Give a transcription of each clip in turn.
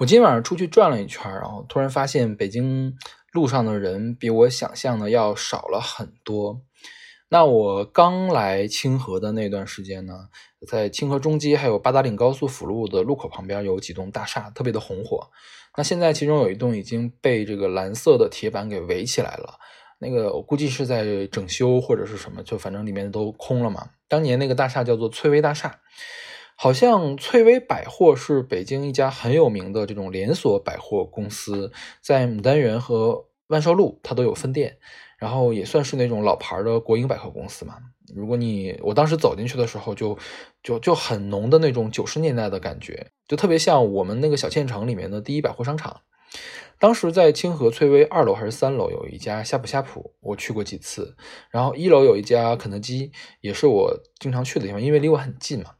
我今天晚上出去转了一圈，然后突然发现北京路上的人比我想象的要少了很多。那我刚来清河的那段时间呢，在清河中街还有八达岭高速辅路的路口旁边有几栋大厦，特别的红火。那现在其中有一栋已经被这个蓝色的铁板给围起来了，那个我估计是在整修或者是什么，就反正里面都空了嘛。当年那个大厦叫做翠微大厦。好像翠微百货是北京一家很有名的这种连锁百货公司，在牡丹园和万寿路它都有分店，然后也算是那种老牌的国营百货公司嘛。如果你我当时走进去的时候，就就就很浓的那种九十年代的感觉，就特别像我们那个小县城里面的第一百货商场。当时在清河翠微二楼还是三楼有一家呷哺呷哺，我去过几次，然后一楼有一家肯德基，也是我经常去的地方，因为离我很近嘛。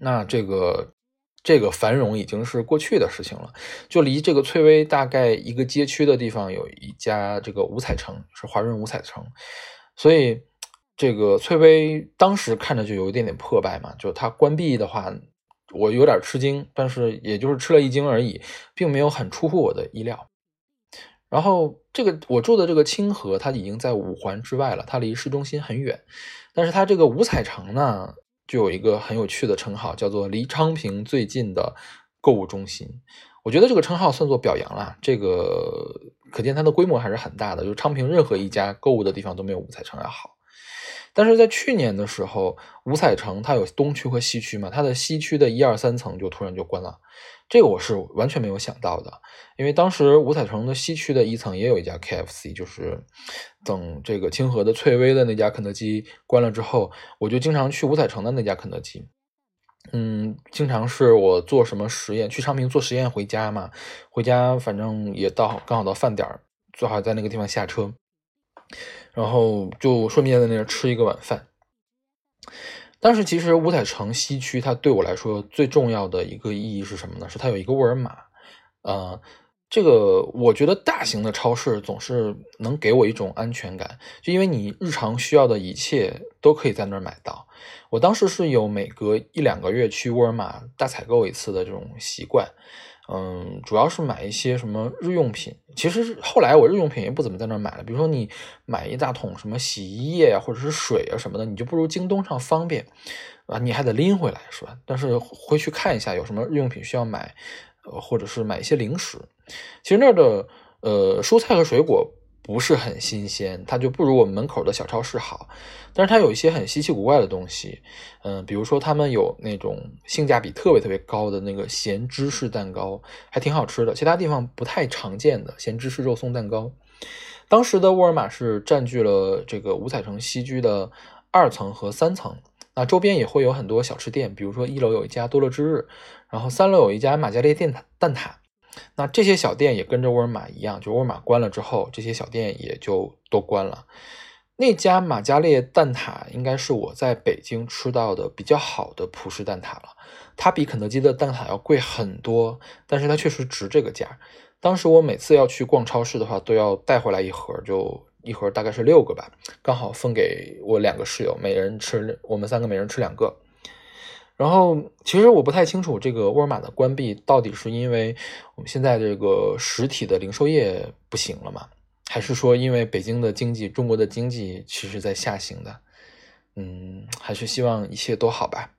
那这个这个繁荣已经是过去的事情了，就离这个翠微大概一个街区的地方有一家这个五彩城，是华润五彩城，所以这个翠微当时看着就有一点点破败嘛，就它关闭的话，我有点吃惊，但是也就是吃了一惊而已，并没有很出乎我的意料。然后这个我住的这个清河，它已经在五环之外了，它离市中心很远，但是它这个五彩城呢？就有一个很有趣的称号，叫做离昌平最近的购物中心。我觉得这个称号算作表扬了，这个可见它的规模还是很大的。就昌平任何一家购物的地方都没有五彩城要好。但是在去年的时候，五彩城它有东区和西区嘛，它的西区的一二三层就突然就关了。这个我是完全没有想到的，因为当时五彩城的西区的一层也有一家 KFC，就是等这个清河的翠微的那家肯德基关了之后，我就经常去五彩城的那家肯德基。嗯，经常是我做什么实验，去昌平做实验回家嘛，回家反正也到刚好到饭点儿，最好在那个地方下车，然后就顺便在那儿吃一个晚饭。但是其实五彩城西区它对我来说最重要的一个意义是什么呢？是它有一个沃尔玛，呃，这个我觉得大型的超市总是能给我一种安全感，就因为你日常需要的一切都可以在那儿买到。我当时是有每隔一两个月去沃尔玛大采购一次的这种习惯。嗯，主要是买一些什么日用品。其实后来我日用品也不怎么在那儿买了。比如说你买一大桶什么洗衣液啊，或者是水啊什么的，你就不如京东上方便啊，你还得拎回来是吧？但是回去看一下有什么日用品需要买，呃，或者是买一些零食。其实那儿的呃蔬菜和水果。不是很新鲜，它就不如我们门口的小超市好。但是它有一些很稀奇古怪的东西，嗯，比如说他们有那种性价比特别特别高的那个咸芝士蛋糕，还挺好吃的，其他地方不太常见的咸芝士肉松蛋糕。当时的沃尔玛是占据了这个五彩城西区的二层和三层，那周边也会有很多小吃店，比如说一楼有一家多乐之日，然后三楼有一家玛嘉烈电蛋挞。那这些小店也跟着沃尔玛一样，就沃尔玛关了之后，这些小店也就都关了。那家玛嘉烈蛋挞应该是我在北京吃到的比较好的葡式蛋挞了，它比肯德基的蛋挞要贵很多，但是它确实值这个价。当时我每次要去逛超市的话，都要带回来一盒，就一盒大概是六个吧，刚好分给我两个室友，每人吃，我们三个每人吃两个。然后，其实我不太清楚这个沃尔玛的关闭到底是因为我们现在这个实体的零售业不行了吗？还是说因为北京的经济、中国的经济其实在下行的？嗯，还是希望一切都好吧。